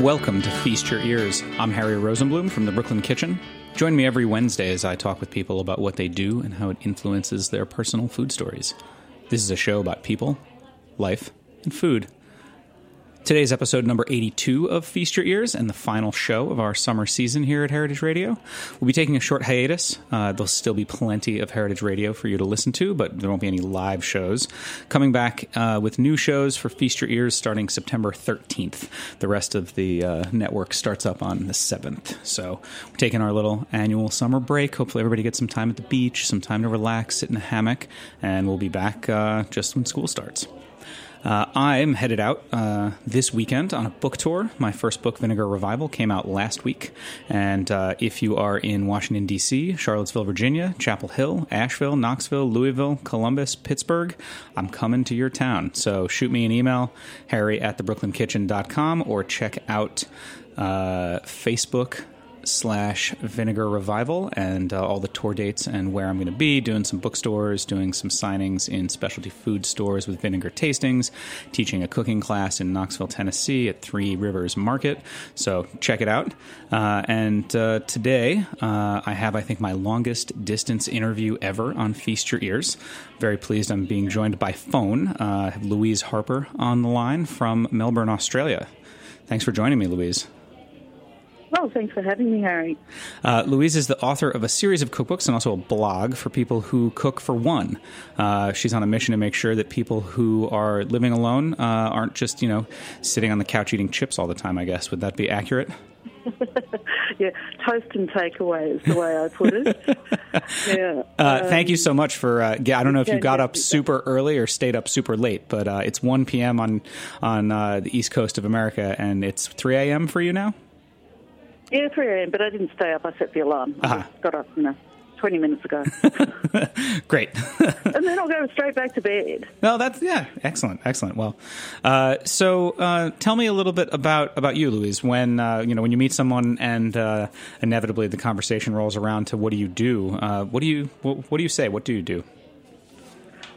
Welcome to Feast Your Ears. I'm Harry Rosenblum from the Brooklyn Kitchen. Join me every Wednesday as I talk with people about what they do and how it influences their personal food stories. This is a show about people, life, and food. Today's episode number 82 of Feast Your Ears and the final show of our summer season here at Heritage Radio. We'll be taking a short hiatus. Uh, there'll still be plenty of Heritage Radio for you to listen to, but there won't be any live shows. Coming back uh, with new shows for Feast Your Ears starting September 13th. The rest of the uh, network starts up on the 7th. So we're taking our little annual summer break. Hopefully, everybody gets some time at the beach, some time to relax, sit in a hammock, and we'll be back uh, just when school starts. Uh, I'm headed out uh, this weekend on a book tour. My first book, Vinegar Revival, came out last week. And uh, if you are in Washington, D.C., Charlottesville, Virginia, Chapel Hill, Asheville, Knoxville, Louisville, Columbus, Pittsburgh, I'm coming to your town. So shoot me an email, harry at thebrooklyn.kitchen.com, or check out uh, Facebook slash vinegar revival and uh, all the tour dates and where i'm going to be doing some bookstores doing some signings in specialty food stores with vinegar tastings teaching a cooking class in knoxville tennessee at three rivers market. So check it out. Uh, and uh, today uh, i have i think my longest distance interview ever on feast your ears. Very pleased i'm being joined by phone uh, i have louise harper on the line from melbourne australia. Thanks for joining me louise well, thanks for having me, Harry. Uh, Louise is the author of a series of cookbooks and also a blog for people who cook for one. Uh, she's on a mission to make sure that people who are living alone uh, aren't just, you know, sitting on the couch eating chips all the time, I guess. Would that be accurate? yeah, toast and takeaway is the way I put it. yeah. Uh, um, thank you so much for. Uh, I don't know if you got up super early or stayed up super late, but uh, it's 1 p.m. on on uh, the east coast of America, and it's 3 a.m. for you now. Yeah, 3 a.m., but I didn't stay up. I set the alarm. Uh-huh. got up, you know, 20 minutes ago. Great. and then I'll go straight back to bed. No, that's yeah, excellent, excellent. Well, uh, so uh, tell me a little bit about about you, Louise. When uh, you know when you meet someone and uh, inevitably the conversation rolls around to what do you do? Uh, what do you what, what do you say? What do you do?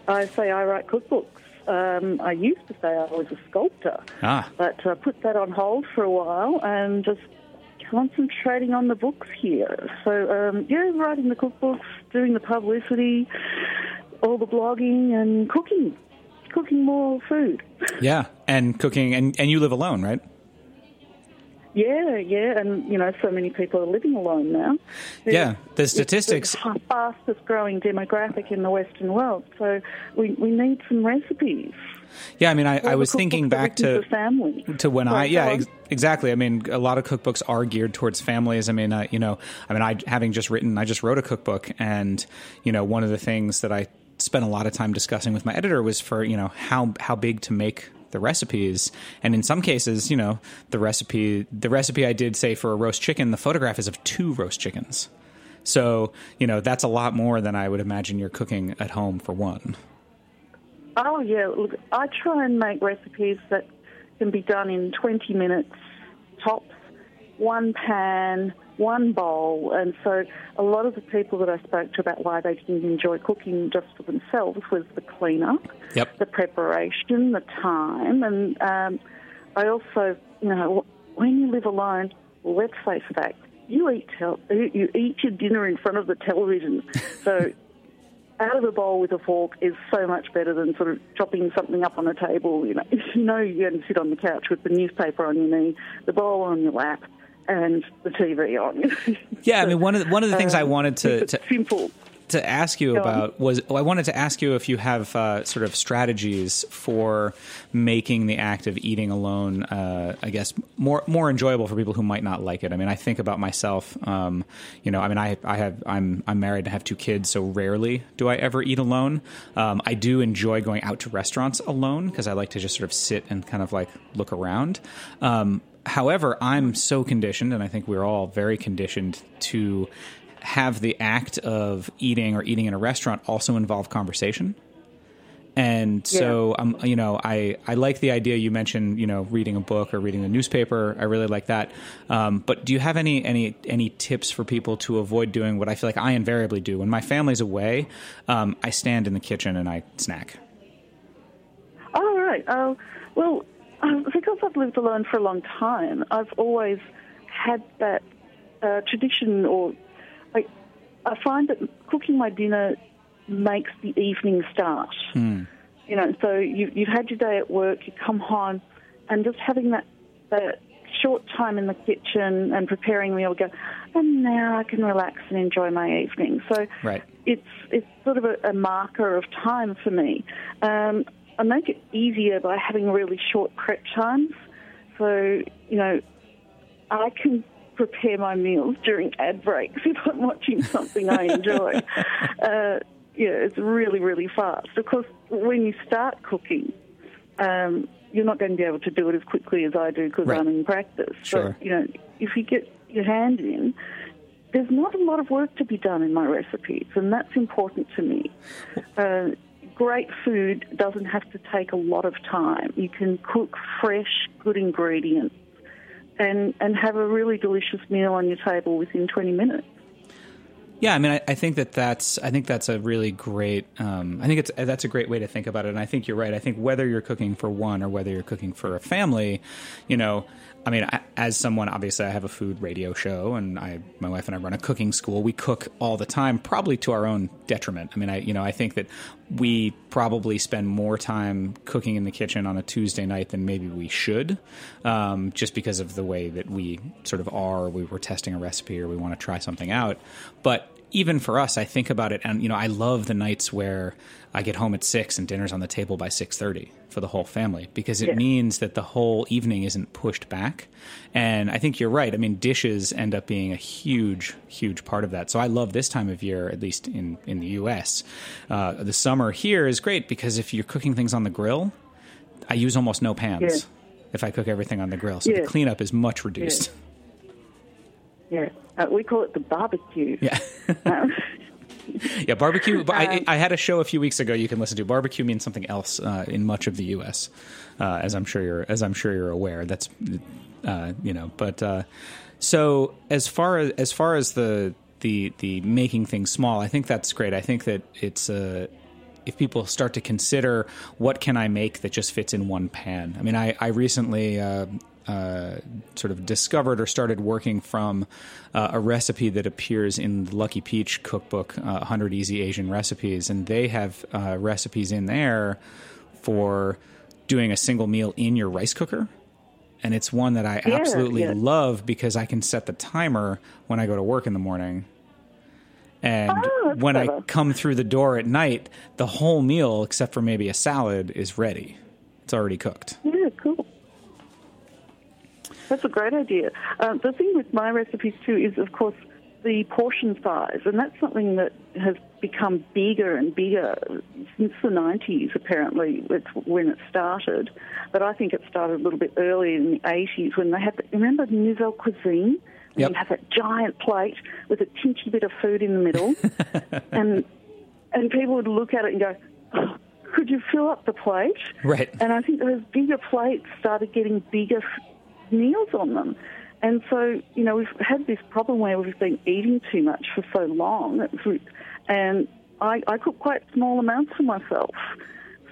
I say I write cookbooks. Um, I used to say I was a sculptor, Ah, but I put that on hold for a while and just concentrating on the books here. So, um, yeah, writing the cookbooks, doing the publicity, all the blogging, and cooking. Cooking more food. yeah, and cooking, and and you live alone, right? Yeah, yeah, and you know, so many people are living alone now. Yeah, the It's statistics. the fastest growing demographic in the Western world. So we we need some recipes. Yeah, I mean, I, I was thinking back to family. to when Sorry, I yeah ex- exactly. I mean, a lot of cookbooks are geared towards families. I mean, uh, you know, I mean, I having just written, I just wrote a cookbook, and you know, one of the things that I spent a lot of time discussing with my editor was for you know how how big to make the recipes and in some cases you know the recipe the recipe i did say for a roast chicken the photograph is of two roast chickens so you know that's a lot more than i would imagine you're cooking at home for one Oh yeah, look, I try and make recipes that can be done in 20 minutes tops, one pan, one bowl, and so a lot of the people that I spoke to about why they didn't enjoy cooking just for themselves was the cleanup, Yep. the preparation, the time, and um, I also, you know, when you live alone, let's face fact, you eat tel- you eat your dinner in front of the television, so out of a bowl with a fork is so much better than sort of chopping something up on a table. You know, you know you're going to sit on the couch with the newspaper on your knee, the bowl on your lap, and the TV on. yeah i mean one of the, one of the things i Um, wanted to, to simple. To ask you Go on. about was well, I wanted to ask you if you have uh, sort of strategies for making the act of eating alone, uh, I guess, more more enjoyable for people who might not like it. I mean, I think about myself. Um, you know, I mean, I I have I'm I'm married and have two kids, so rarely do I ever eat alone. Um, I do enjoy going out to restaurants alone because I like to just sort of sit and kind of like look around. Um, however, I'm so conditioned, and I think we're all very conditioned to have the act of eating or eating in a restaurant also involve conversation. And so, um, you know, I, I like the idea you mentioned, you know, reading a book or reading a newspaper. I really like that. Um, but do you have any, any, any tips for people to avoid doing what I feel like I invariably do when my family's away? Um, I stand in the kitchen and I snack. All right. Oh, well, um, because I've lived alone for a long time, I've always had that uh, tradition, or I find that cooking my dinner makes the evening start. You know, so you, you've had your day at work, you come home, and just having that that short time in the kitchen and preparing meal, go, and now I can relax and enjoy my evening. So Right. it's it's sort of a, a marker of time for me. Um, I make it easier by having really short prep times. So you know, I can prepare my meals during ad breaks if I'm watching something I enjoy. uh, yeah, it's really really fast. Of course, when you start cooking. Um, you're not going to be able to do it as quickly as I do because Right. I'm in practice. Sure. But, you know, if you get your hand in, there's not a lot of work to be done in my recipes, and that's important to me. Uh, great food doesn't have to take a lot of time. You can cook fresh, good ingredients and, and have a really delicious meal on your table within 20 minutes. Yeah, I mean, I, I think that that's I think that's a really great. Um, I think it's that's a great way to think about it, and I think you're right. I think whether you're cooking for one or whether you're cooking for a family, you know, I mean, as someone obviously I have a food radio show, and I my wife and I run a cooking school. We cook all the time, probably to our own detriment. I mean, I you know I think that we probably spend more time cooking in the kitchen on a Tuesday night than maybe we should, um, just because of the way that we sort of are. We were testing a recipe or we want to try something out, but even for us, I think about it, and you know, I love the nights where I get home at six and dinner's on the table by six thirty for the whole family because it Yeah. means that the whole evening isn't pushed back. And I think you're right. I mean, dishes end up being a huge, huge part of that. So I love this time of year, at least in in the U.S. Uh, the summer here is great because if you're cooking things on the grill, I use almost no pans. Yeah. If I cook everything on the grill, so Yeah. the cleanup is much reduced. Yeah, uh, we call it the barbecue. Yeah. Um, Yeah, barbecue. but I, I had a show a few weeks ago you can listen to. Barbecue means something else uh, in much of the U.S., uh, as I'm sure you're as I'm sure you're aware. That's uh, you know, but uh, so as far as as far as the the the making things small, I think that's great. I think that it's uh, if people start to consider what can I make that just fits in one pan. I mean, I I recently. Uh, uh, sort of discovered or started working from uh, a recipe that appears in the Lucky Peach cookbook, uh, 100 Easy Asian Recipes, and they have uh, recipes in there for doing a single meal in your rice cooker. And it's one that I Yeah, absolutely yeah. love because I can set the timer when I go to work in the morning. And Oh, when I come through the door at night, the whole meal, except for maybe a salad, is ready. It's already cooked. Yeah, cool. That's a great idea. Um, the thing with my recipes too is, of course, the portion size, and that's something that has become bigger and bigger since the 90s. Apparently, it's when it started, but I think it started a little bit earlier in the 80s when they had. The, remember Nouvelle Cuisine? Yep. You have that giant plate with a tinchy bit of food in the middle, and and people would look at it and go, oh, "Could you fill up the plate?" Right. And I think those bigger plates started getting bigger meals on them. And so, you know, we've had this problem where we've been eating too much for so long. And I, I cook quite small amounts for myself.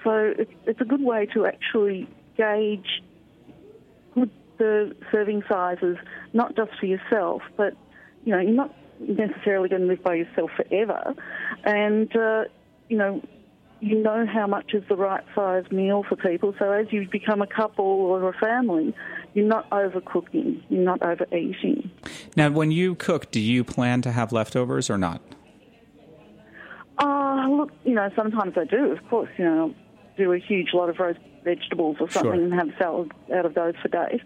So it's, it's a good way to actually gauge the serving sizes, not just for yourself, but, you know, you're not necessarily going to live by yourself forever. And, uh, you know, you know how much is the right size meal for people. So as you become a couple or a family, you're not overcooking, you're not overeating. Now, when you cook, do you plan to have leftovers or not? Uh, look, you know, sometimes I do, of course. You know, I'll do a huge lot of roast vegetables or something Sure. and have salad out of those for days.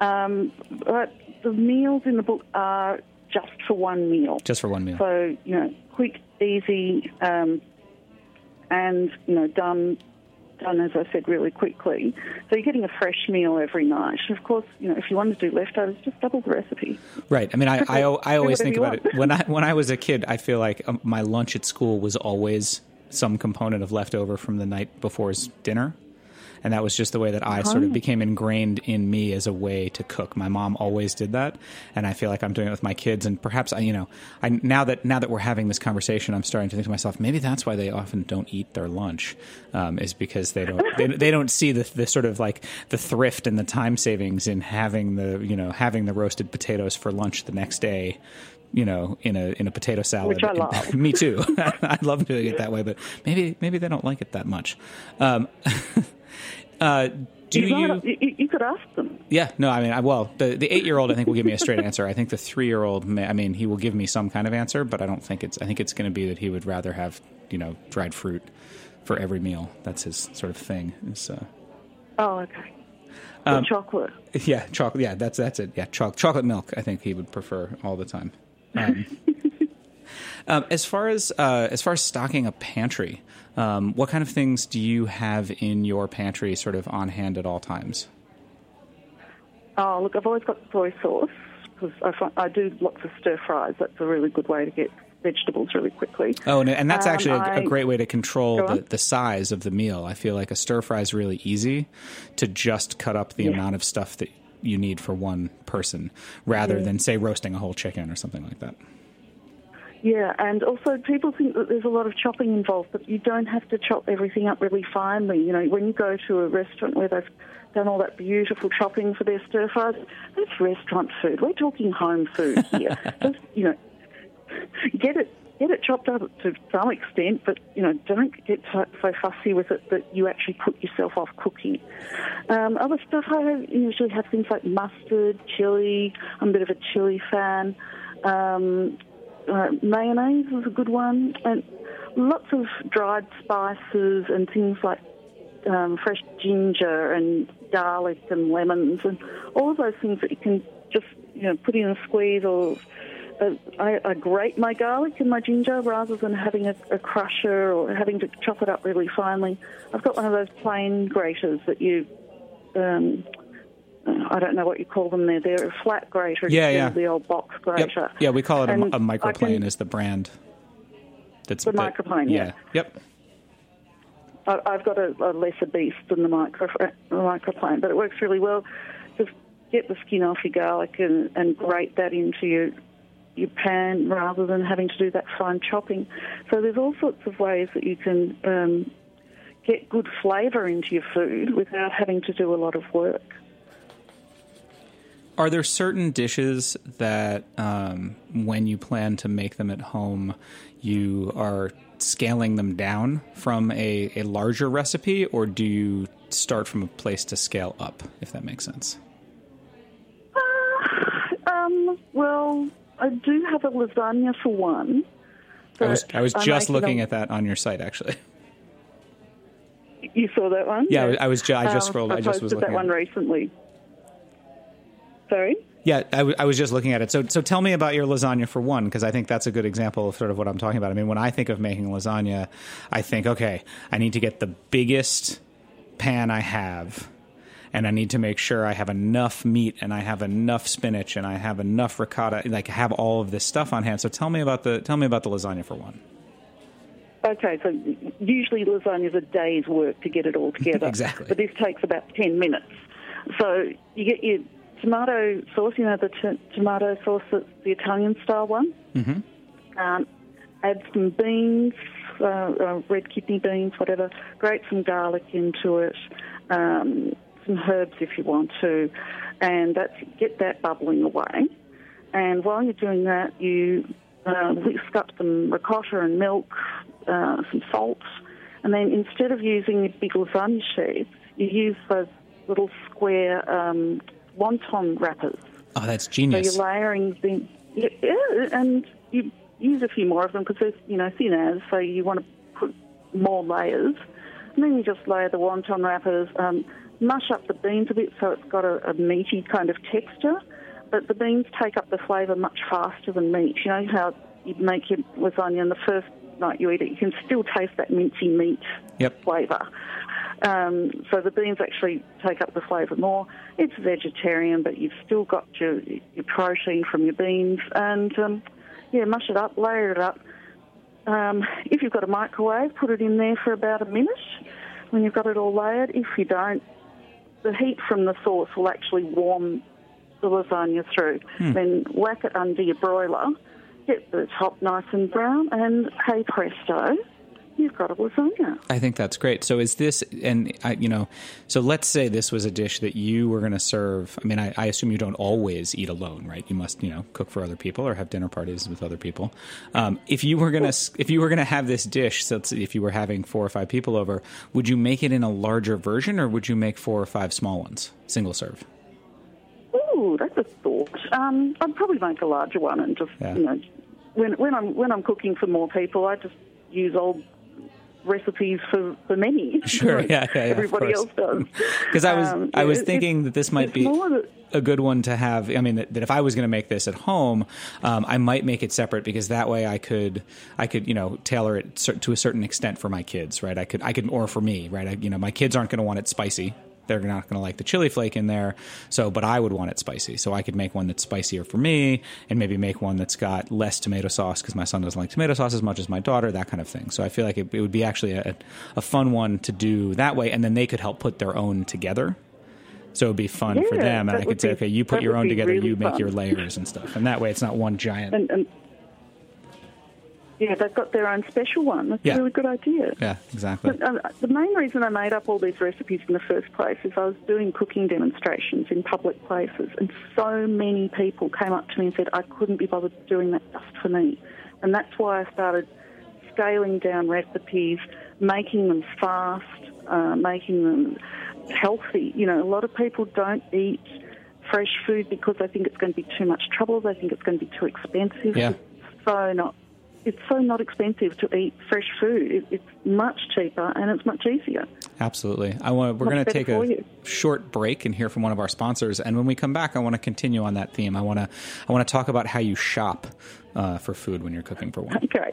Um, but the meals in the book are just for one meal. Just for one meal. So, you know, quick, easy, um, and, you know, done, done, as I said, really quickly. So you're getting a fresh meal every night. Of course, you know, if you want to do leftovers, just double the recipe. Right. I mean, I, I, I always think about want. it when I when I was a kid. I feel like um, my lunch at school was always some component of leftover from the night before's dinner, and that was just the way that I sort of became ingrained in me as a way to cook. My mom always did that, and I feel like I'm doing it with my kids. And perhaps I, you know, I now that now that we're having this conversation, I'm starting to think to myself, maybe that's why they often don't eat their lunch, um, is because they don't they, they don't see the the sort of like the thrift and the time savings in having the you know having the roasted potatoes for lunch the next day you know, in a in a potato salad. Which I love. Me too. I love doing it that way, but maybe maybe they don't like it that much. Um, uh, do You, you? might- you, you could ask them. Yeah, no, I mean, I, well, the the eight year old I think will give me a straight answer. I think the three year old, I mean, he will give me some kind of answer, but I don't think it's. I think it's going to be that he would rather have you know dried fruit for every meal. That's his sort of thing. Is, uh, Oh, okay. Um, chocolate. yeah, chocolate. Yeah, that's that's it. Yeah, cho- chocolate milk. I think he would prefer all the time. Um, um, as far as uh, as far as stocking a pantry, um, what kind of things do you have in your pantry, sort of on hand at all times? Oh, look, I've always got soy sauce because I, find, I do lots of stir fries. That's a really good way to get vegetables really quickly. Oh, and, and that's Um, actually a, a I- great way to control the, the size of the meal. I feel like a stir fry is really easy to just cut up the Yeah. amount of stuff that you need for one person, rather than say roasting a whole chicken or something like that. Yeah, and also people think that there's a lot of chopping involved, but you don't have to chop everything up really finely. You know, when you go to a restaurant where they've done all that beautiful chopping for their stir fries, that's restaurant food. We're talking home food here. Just, you know, get it get it chopped up to some extent, but you know, don't get so, fussy with it that you actually put yourself off cooking. Um, other stuff I have, usually have things like mustard, chili. I'm a bit of a chili fan. Um, uh, mayonnaise is a good one, and lots of dried spices and things like um, fresh ginger and garlic and lemons and all those things that you can just you know put in a squeeze or. Uh, I, I grate my garlic and my ginger rather than having a, a crusher or having to chop it up really finely. I've got one of those plain graters that you, um, I don't know what you call them there. They're a flat grater. Yeah, yeah. The old box grater. Yep. Yeah, we call it a, And a microplane can- is the brand. That's The that- microplane, yeah. Yep. I- I've got a, a lesser beast than the micro the microplane, but it works really well. Just get the skin off your garlic and, and grate that into your your pan rather than having to do that fine chopping. So there's all sorts of ways that you can um, get good flavour into your food without having to do a lot of work. Are there certain dishes that, um, when you plan to make them at home, you are scaling them down from a, a larger recipe, or do you start from a place to scale up, if that makes sense? Um, well, I do have a lasagna for one. I was, I was just looking a- at that on your site, actually. You saw that one? Yeah, I was- I was I just Um, scrolled- I just was looking that one recently. Sorry? Yeah, I, w- I was just looking at it. So, so tell me about your lasagna for one, because I think that's a good example of sort of what I'm talking about. I mean, when I think of making lasagna, I think, okay, I need to get the biggest pan I have, and I need to make sure I have enough meat, and I have enough spinach, and I have enough ricotta, like have all of this stuff on hand. So, tell me about the tell me about the lasagna for one. Okay, so usually lasagna is a day's work to get it all together. Exactly. But this takes about 10 minutes. So you get your tomato sauce, you know, the t- tomato sauce, that's the Italian style one. Mm-hmm. Um, add some beans, uh, uh, red kidney beans, whatever. Grate some garlic into it, um, some herbs if you want to, and that's, get that bubbling away. And while you're doing that, you uh, whisk up some ricotta and milk, uh, some salt, and then instead of using big lasagna sheets, you use those little square um, wonton wrappers. Oh, that's genius. So you're layering them, yeah, and you use a few more of them because they're you know thin as, so you want to put more layers, and then you just layer the wonton wrappers. Um, mush up the beans a bit so it's got a, a meaty kind of texture, but the beans take up the flavour much faster than meat. You know how you make your lasagna and the first night you eat it, you can still taste that mincy meat Yep. flavour. Um, so the beans actually take up the flavour more. It's vegetarian, but you've still got your, your protein from your beans. And um, yeah, mush it up, layer it up. Um, if you've got a microwave, put it in there for about a minute when you've got it all layered. If you don't, the heat from the sauce will actually warm the lasagna through. Then whack it under your broiler, get the top nice and brown, and hey presto, you've got a lasagna. I think that's great. So is this, and I, you know, so let's say this was a dish that you were going to serve. I mean, I, I assume you don't always eat alone, right? You must, you know, cook for other people or have dinner parties with other people. Um, if you were gonna, if you were gonna have this dish, so let's- if you were having four or five people over, would you make it in a larger version, or would you make four or five small ones, single serve? Ooh, that's a thought. Um, I'd probably make a larger one and just Yeah. you know, when when I'm when I'm cooking for more people, I just use old recipes for for many. Sure, yeah, yeah, yeah, everybody else does. Because I was, Um, I was it- thinking that this might be. a good one to have. I mean, that, that if I was going to make this at home, um, I might make it separate because that way I could, I could, you know, tailor it to a certain extent for my kids, right? I could, I could, or for me, right? I, you know, my kids aren't going to want it spicy. They're not going to like the chili flake in there. So, but I would want it spicy. So I could make one that's spicier for me and maybe make one that's got less tomato sauce because my son doesn't like tomato sauce as much as my daughter, that kind of thing. So I feel like it, it would be actually a, a fun one to do that way. And then they could help put their own together. So it'd be fun for them, and I could say, be- okay, you put your own together, really you make fun. your layers and stuff, and that way it's not one giant. and, and yeah, they've got their own special one. That's Yeah. a really good idea. yeah, exactly. But, uh, the main reason I made up all these recipes in the first place is I was doing cooking demonstrations in public places, and so many people came up to me and said I couldn't be bothered doing that just for me, and that's why I started scaling down recipes, making them fast, uh, making them healthy. You know, a lot of people don't eat fresh food because they think it's going to be too much trouble. They think it's going to be too expensive. Yeah. It's so not it's so not expensive to eat fresh food. It, it's much cheaper and it's much easier. Absolutely. I want. We're going to take a short break and hear from one of our sponsors. And when we come back, I want to continue on that theme. I want to. I want to talk about how you shop uh, for food when you're cooking for one. Okay.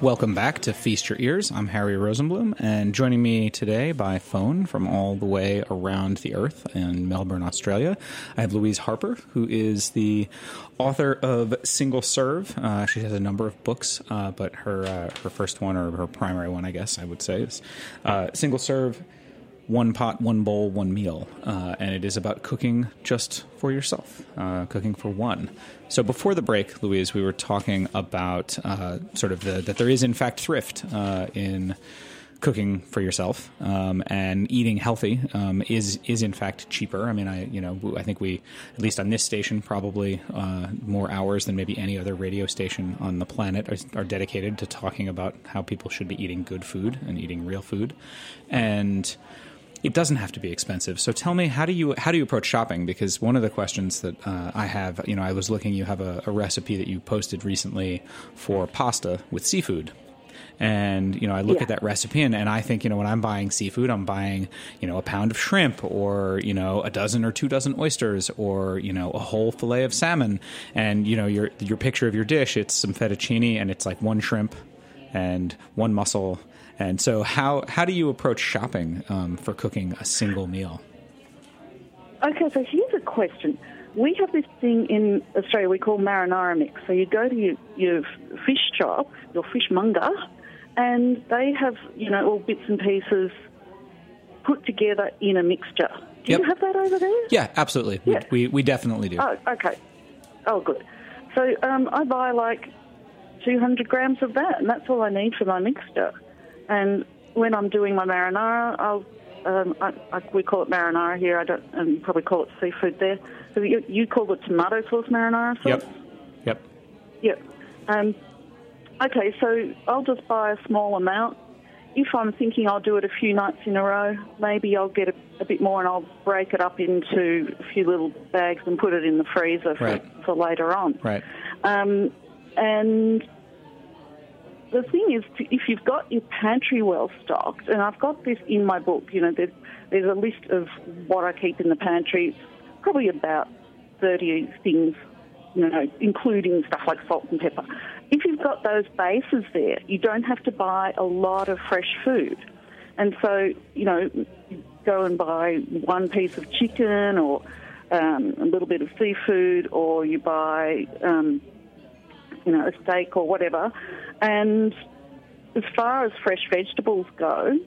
Welcome back to Feast Your Ears. I'm Harry Rosenblum, and joining me today by phone from all the way around the earth in Melbourne, Australia, I have Louise Harper, who is the author of Single Serve. Uh, she has a number of books, uh, but her uh, her first one, or her primary one, I guess I would say, is uh, Single Serve one pot, one bowl, one meal, uh, and it is about cooking just for yourself, uh, cooking for one. So before the break, Louise, we were talking about uh, sort of the, that there is in fact thrift uh, in cooking for yourself um, and eating healthy um, is is in fact cheaper. I mean, I you know I think we at least on this station probably uh, more hours than maybe any other radio station on the planet are, are dedicated to talking about how people should be eating good food and eating real food, and it doesn't have to be expensive. So tell me, how do you how do you approach shopping? Because one of the questions that uh, I have, you know, I was looking. You have a, a recipe that you posted recently for pasta with seafood. And you know, I look Yeah. at that recipe, and, and I think, you know, when I'm buying seafood, I'm buying, you know, a pound of shrimp, or you know, a dozen or two dozen oysters, or you know, a whole fillet of salmon. And you know, your your picture of your dish, it's some fettuccine, and it's like one shrimp and one mussel. And so, how how do you approach shopping um, for cooking a single meal? Okay, so here's a question. We have this thing in Australia we call marinara mix. So you go to your, your fish shop, your fishmonger, and they have, you know, all bits and pieces put together in a mixture. Do Yep. you have that over there? Yeah, absolutely. Yeah. We, we definitely do. Oh, okay. Oh, good. So um, I buy like 200 grams of that, and that's all I need for my mixture. And when I'm doing my marinara, I'll um, I, I, we call it marinara here. I don't, and you probably call it seafood there. So you, you call it tomato sauce marinara sauce. Yep. Yep. Yep. Um, okay, so I'll just buy a small amount. If I'm thinking I'll do it a few nights in a row, maybe I'll get a, a bit more and I'll break it up into a few little bags and put it in the freezer for, Right. for later on. Right. Um, and the thing is, if you've got your pantry well stocked, and I've got this in my book, you know, there's, there's a list of what I keep in the pantry. It's probably about 30 things, you know, including stuff like salt and pepper. If you've got those bases there, you don't have to buy a lot of fresh food. And so, you know, go and buy one piece of chicken or um, a little bit of seafood, or you buy um, you know, a steak or whatever. And as far as fresh vegetables go,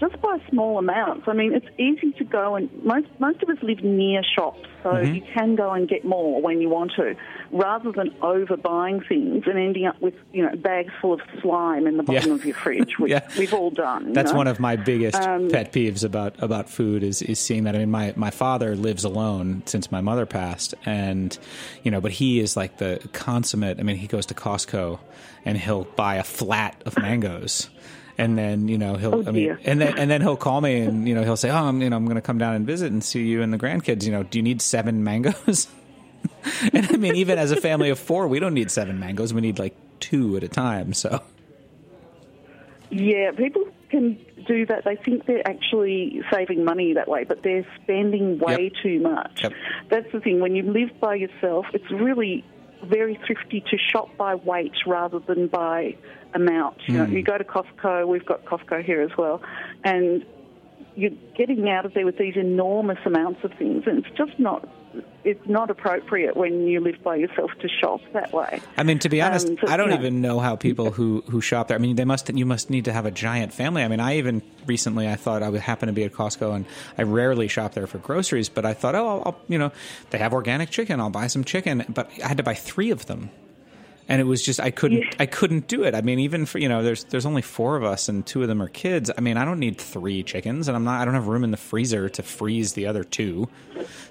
just by small amounts. I mean, it's easy to go and most most of us live near shops, so Mm-hmm. you can go and get more when you want to, rather than overbuying things and ending up with you know bags full of slime in the bottom Yeah. of your fridge, which Yeah. we've all done. you That's know? one of my biggest Um, pet peeves about about food is is seeing that. I mean, my my father lives alone since my mother passed, and you know, but he is like the consummate. I mean, he goes to Costco and he'll buy a flat of mangoes. And then you know he'll. Oh, I mean, dear. and then and then he'll call me and you know he'll say, "Oh, I'm you know I'm going to come down and visit and see you and the grandkids. You know, do you need seven mangoes and I mean, even as a family of four, we don't need seven mangoes. We need like two at a time. So Yeah, people can do that. They think they're actually saving money that way, but they're spending way Yep. too much. Yep. That's the thing. When you live by yourself, it's really very thrifty to shop by weight rather than by amount. You know, hmm. you go to Costco. We've got Costco here as well, and you're getting out of there with these enormous amounts of things, and it's just not. It's not appropriate when you live by yourself to shop that way. I mean, to be honest, Um, so, I don't even know how people who who shop there. I mean, they must you must need to have a giant family. I mean, I even recently I thought I would happen to be at Costco, and I rarely shop there for groceries. But I thought, oh, I'll, I'll you know, they have organic chicken. I'll buy some chicken, but I had to buy three of them. And it was just I couldn't. I couldn't do it. I mean, even for you know, there's there's only four of us and two of them are kids. I mean, I don't need three chickens, and I'm not I don't have room in the freezer to freeze the other two.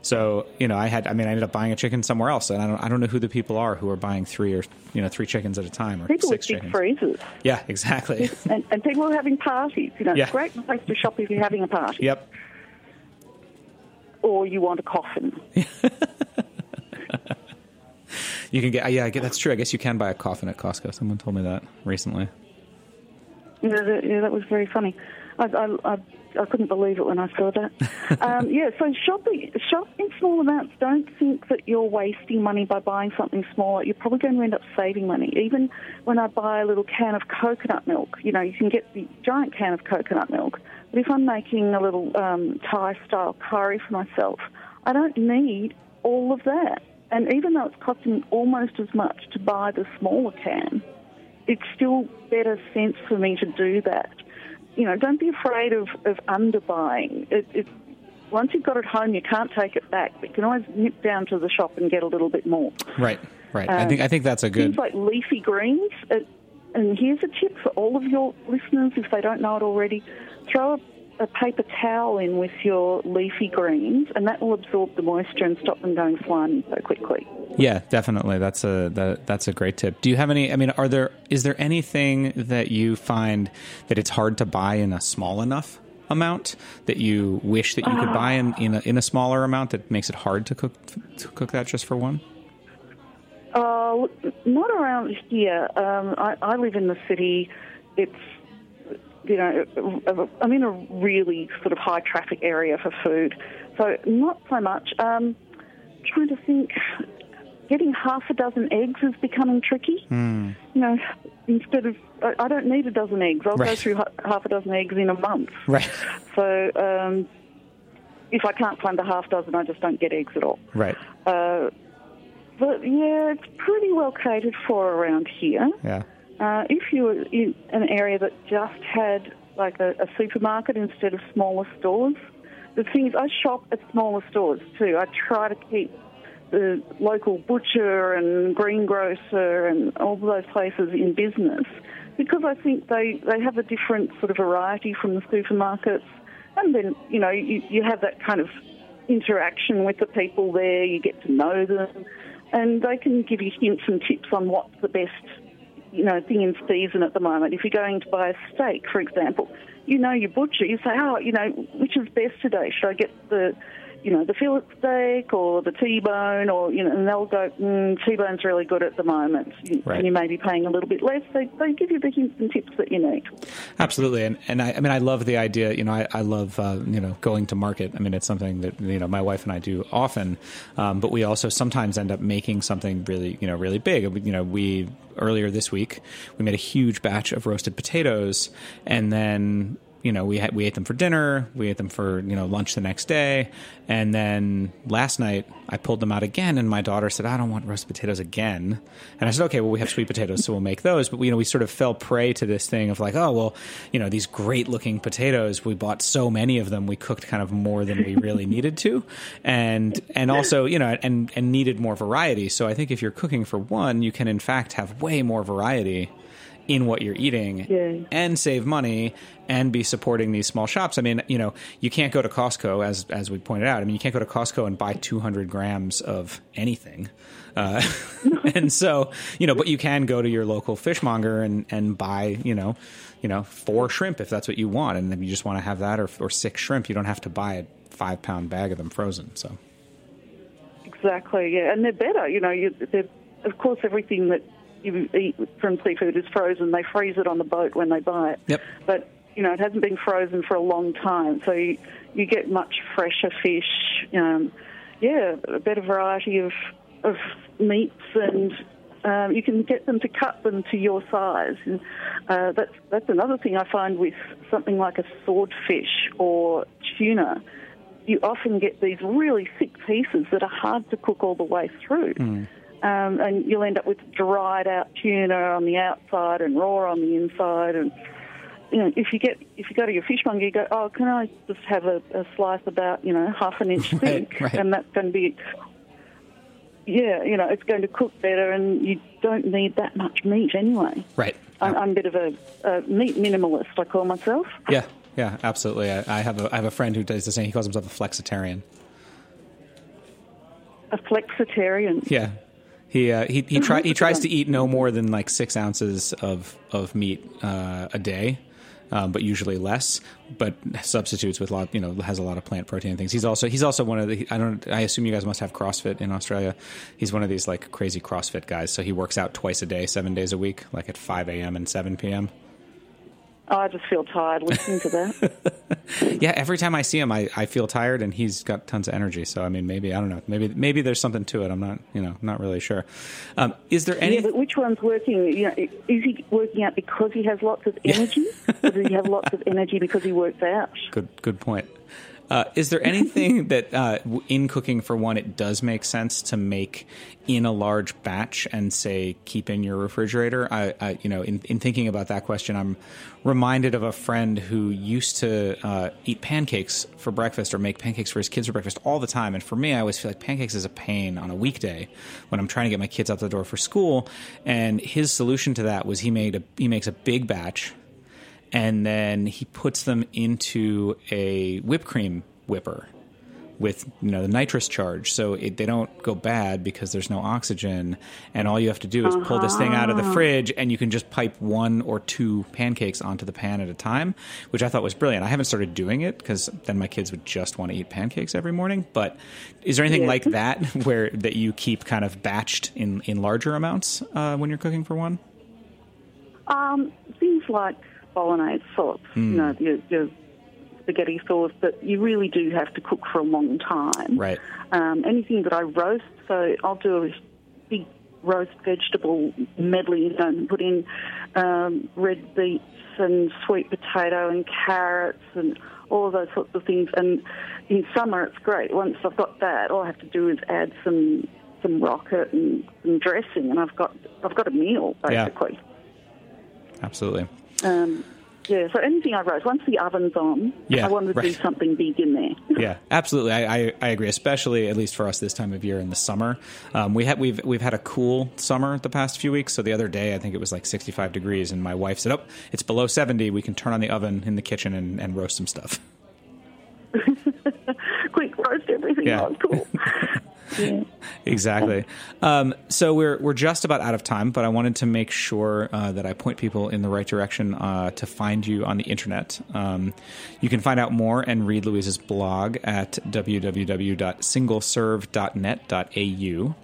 So you know, I had I mean, I ended up buying a chicken somewhere else, and I don't I don't know who the people are who are buying three or you know three chickens at a time or People with six big chickens. freezers. Yeah, exactly. And, and people are having parties. You know, Yeah. it's a great place to shop if you're having a party. yep. Or you want a coffin. You can get yeah, I get that's true. I guess you can buy a coffin at Costco. Someone told me that recently. Yeah, that, yeah, that was very funny. I, I, I, I couldn't believe it when I saw that. um, yeah, so shopping, shop in small amounts. Don't think that you're wasting money by buying something smaller. You're probably going to end up saving money. Even when I buy a little can of coconut milk, you know, you can get the giant can of coconut milk. But if I'm making a little um, Thai-style curry for myself, I don't need all of that. And even though it's costing almost as much to buy the smaller can, it's still better sense for me to do that. You know, don't be afraid of, of underbuying. It, it, once you've got it home, you can't take it back, but you can always nip down to the shop and get a little bit more. Right. Right. I Um, think I think that's a good Things like leafy greens. Uh, and here's a tip for all of your listeners, if they don't know it already: throw a, a paper towel in with your leafy greens, and that will absorb the moisture and stop them going slimy so quickly. Yeah, definitely. That's a that, that's a great tip. Do you have any? I mean, are there is there anything that you find that it's hard to buy in a small enough amount that you wish that you could buy in in a, in a smaller amount that makes it hard to cook to cook that just for one? Uh, not around here. Um, I, I live in the city. It's, you know, I'm in a really sort of high traffic area for food. So not so much. Um, trying to think, getting half a dozen eggs is becoming tricky. Hmm. You know, instead of, I, don't need a dozen eggs. I'll go through half a dozen eggs in a month. Right. So um, if I can't find the half dozen, I just don't get eggs at all. Right. Uh, but yeah, it's pretty well catered for around here. Yeah. Uh, if you were in an area that just had like a, a supermarket instead of smaller stores, the thing is, I shop at smaller stores too. I try to keep the local butcher and greengrocer and all those places in business because I think they, they have a different sort of variety from the supermarkets. And then, you know, you, you have that kind of interaction with the people there, you get to know them, and they can give you hints and tips on what's the best you know, thing in season at the moment. If you're going to buy a steak, for example, you know your butcher. You say, oh, you know, which is best today? Should I get the, you know, the fillet steak or the T-bone, or you know, and they'll go, mm, T-bone's really good at the moment, Right. and you may be paying a little bit less. They they give you the hints and tips that you need. Absolutely, and and I, I mean I love the idea. You know, I, I love uh, you know going to market. I mean, it's something that you know my wife and I do often, um, but we also sometimes end up making something really you know really big. You know, we earlier this week we made a huge batch of roasted potatoes, and then you know we had, we ate them for dinner, we ate them for you know lunch the next day, and then last night I pulled them out again, and my daughter said, "I don't want roasted potatoes again," and I said, "Okay, well we have sweet potatoes, so we'll make those." But you know we sort of fell prey to this thing of like, oh well, you know these great looking potatoes, we bought so many of them, we cooked kind of more than we really needed to, and and also you know and and needed more variety. So I think if you're cooking for one, you can in fact have way more variety in what you're eating Yeah. and save money and be supporting these small shops. I mean, you know, you can't go to Costco as as we pointed out. I mean, you can't go to Costco and buy 200 grams of anything. Uh, and so, you know, but you can go to your local fishmonger and and buy, you know, you know, four shrimp if that's what you want, and if you just want to have that or or six shrimp, you don't have to buy a five pound bag of them frozen. So, Exactly, yeah, and they're better. You know, you, they're, of course, everything that you eat from seafood is frozen. They freeze it on the boat when they buy it. Yep. But you know, it hasn't been frozen for a long time, so you, you get much fresher fish. Um, yeah, a better variety of of meats, and um, you can get them to cut them to your size. And, uh, that's that's another thing I find with something like a swordfish or tuna you often get these really thick pieces that are hard to cook all the way through. Um, and you'll end up with dried out tuna on the outside and raw on the inside. And you know, if you get if you go to your fishmonger, you go, oh, can I just have a, a slice about you know half an inch Right, thick, right. and that's going to be yeah, you know, it's going to cook better, and you don't need that much meat anyway. Right. I'm, I'm a bit of a, a meat minimalist. I call myself. Yeah, yeah, absolutely. I, I have a I have a friend who does the same. He calls himself a flexitarian. A flexitarian. Yeah, he uh, he he, try, he tries to eat no more than like six ounces of of meat uh, a day. Um, but usually less. But substitutes with a lot, you know, has a lot of plant protein and things. He's also he's also one of the. I don't. I assume you guys must have CrossFit in Australia. He's one of these like crazy CrossFit guys. So he works out twice a day, seven days a week, like at five a.m. and seven p.m. Oh, I just feel tired listening to that. Yeah, every time I see him, I, I feel tired, and he's got tons of energy. So I mean, maybe I don't know. Maybe maybe there's something to it. I'm not you know not really sure. Um, is there any? yeah, but which one's working? You know, is he working out because he has lots of energy, or does he have lots of energy because he works out? Good good point. Uh, is there anything that uh, in cooking for one it does make sense to make in a large batch and say keep in your refrigerator? I, I you know in, in thinking about that question, I'm reminded of a friend who used to uh, eat pancakes for breakfast or make pancakes for his kids for breakfast all the time. And for me, I always feel like pancakes is a pain on a weekday when I'm trying to get my kids out the door for school. And his solution to that was he made a he makes a big batch and then he puts them into a whipped cream whipper with you know the nitrous charge. So it, they don't go bad because there's no oxygen and all you have to do is pull this thing out of the fridge and you can just pipe one or two pancakes onto the pan at a time which i thought was brilliant. I haven't started doing it because then my kids would just want to eat pancakes every morning but is there anything Yeah. like that where that you keep kind of batched in in larger amounts uh, when you're cooking for one? Um, things like bolognese sauce, you know, your, your spaghetti sauce, but you really do have to cook for a long time. right Um, anything that I roast, so I'll do a big roast vegetable medley, and put in um, red beets and sweet potato and carrots and all of those sorts of things. And in summer, it's great. Once I've got that, all I have to do is add some some rocket and some dressing, and I've got I've got a meal basically. Yeah. basically. absolutely Um, yeah, so anything I roast, once the oven's on, Yeah, I want to do something big in there. yeah, absolutely. I, I, I agree, especially at least for us this time of year in the summer. Um, we had we've we've had a cool summer the past few weeks. So the other day, I think it was like 65 degrees, and my wife said, "Oh, it's below 70. We can turn on the oven in the kitchen and, and roast some stuff." Quick, roast everything. Yeah. Oh, cool. exactly. Um, so we're we're just about out of time, but I wanted to make sure uh, that I point people in the right direction uh, to find you on the internet. Um, you can find out more and read Louise's blog at www.singleserve.net.au.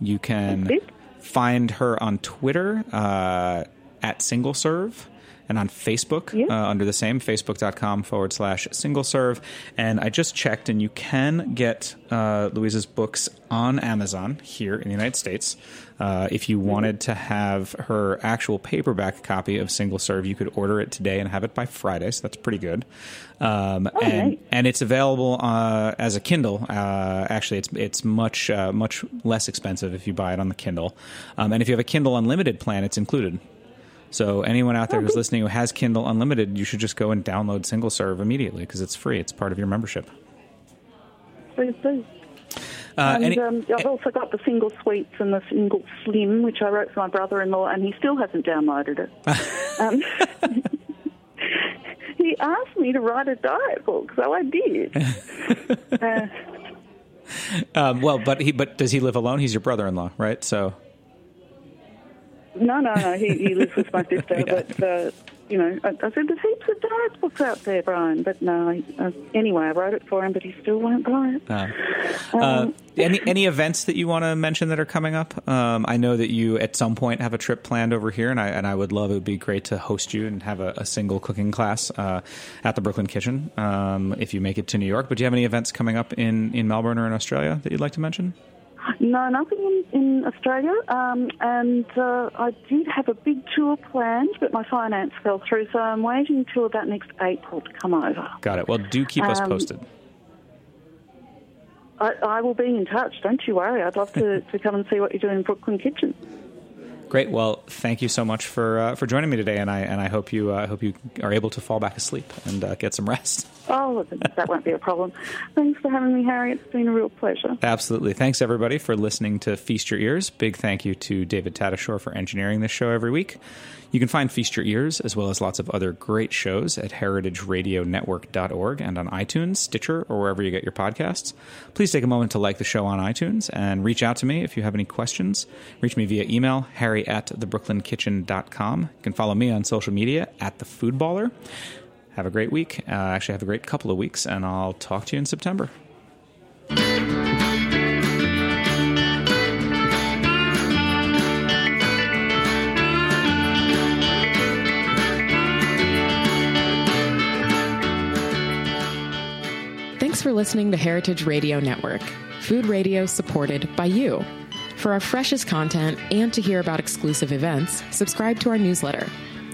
You can find her on Twitter uh, at SingleServe and on Facebook Yeah. uh, under the same facebook.com forward slash single serve. And I just checked, and you can get uh, Louisa's books on Amazon here in the United States. Uh, if you wanted to have her actual paperback copy of Single Serve, you could order it today and have it by Friday. So that's pretty good. Um, and nice. and it's available uh, as a Kindle. Uh, actually, it's it's much uh, much less expensive if you buy it on the Kindle. Um, and if you have a Kindle Unlimited plan, it's included. So anyone out there who's listening who has Kindle Unlimited, you should just go and download Single Serve immediately because it's free. It's part of your membership. Please do. Uh, and um, I've also got the single sweets and the single slim, which I wrote for my brother-in-law, and he still hasn't downloaded it. um, he asked me to write a diet book, so I did. uh, um, well, but he but does he live alone? He's your brother-in-law, right? So no, no, no. He, he lives with my sister, but uh, you know, I, I said there's heaps of diet books out there, Brian. But no, I, uh, anyway, I wrote it for him, but he still won't buy it. Uh, Um, uh, any any events that you want to mention that are coming up? Um, I know that you at some point have a trip planned over here, and I and I would love it would be great to host you and have a, a single cooking class uh, at the Brooklyn Kitchen um, if you make it to New York. But do you have any events coming up in, in Melbourne or in Australia that you'd like to mention? No, nothing in, in Australia. Um, and uh, I did have a big tour planned, but my finance fell through, so I'm waiting until about next April to come over. Got it. Well, do keep us Um, posted. I, I will be in touch. Don't you worry. I'd love to, to come and see what you're doing in Brooklyn Kitchen. Great. Well, thank you so much for uh, for joining me today, and I and I hope you uh, hope you are able to fall back asleep and uh, get some rest. Oh, that won't be a problem. Thanks for having me, Harry. It's been a real pleasure. Absolutely. Thanks, everybody, for listening to Feast Your Ears. Big thank you to David Tadashore for engineering this show every week. You can find Feast Your Ears, as well as lots of other great shows, at heritageradionetwork.org and on iTunes, Stitcher, or wherever you get your podcasts. Please take a moment to like the show on iTunes and reach out to me if you have any questions. Reach me via email, harry at thebrooklyn.kitchen.com. You can follow me on social media at The Food Baller. Have a great week. Uh, actually, have a great couple of weeks, and I'll talk to you in September. Thanks for listening to Heritage Radio Network, food radio supported by you. For our freshest content and to hear about exclusive events, subscribe to our newsletter.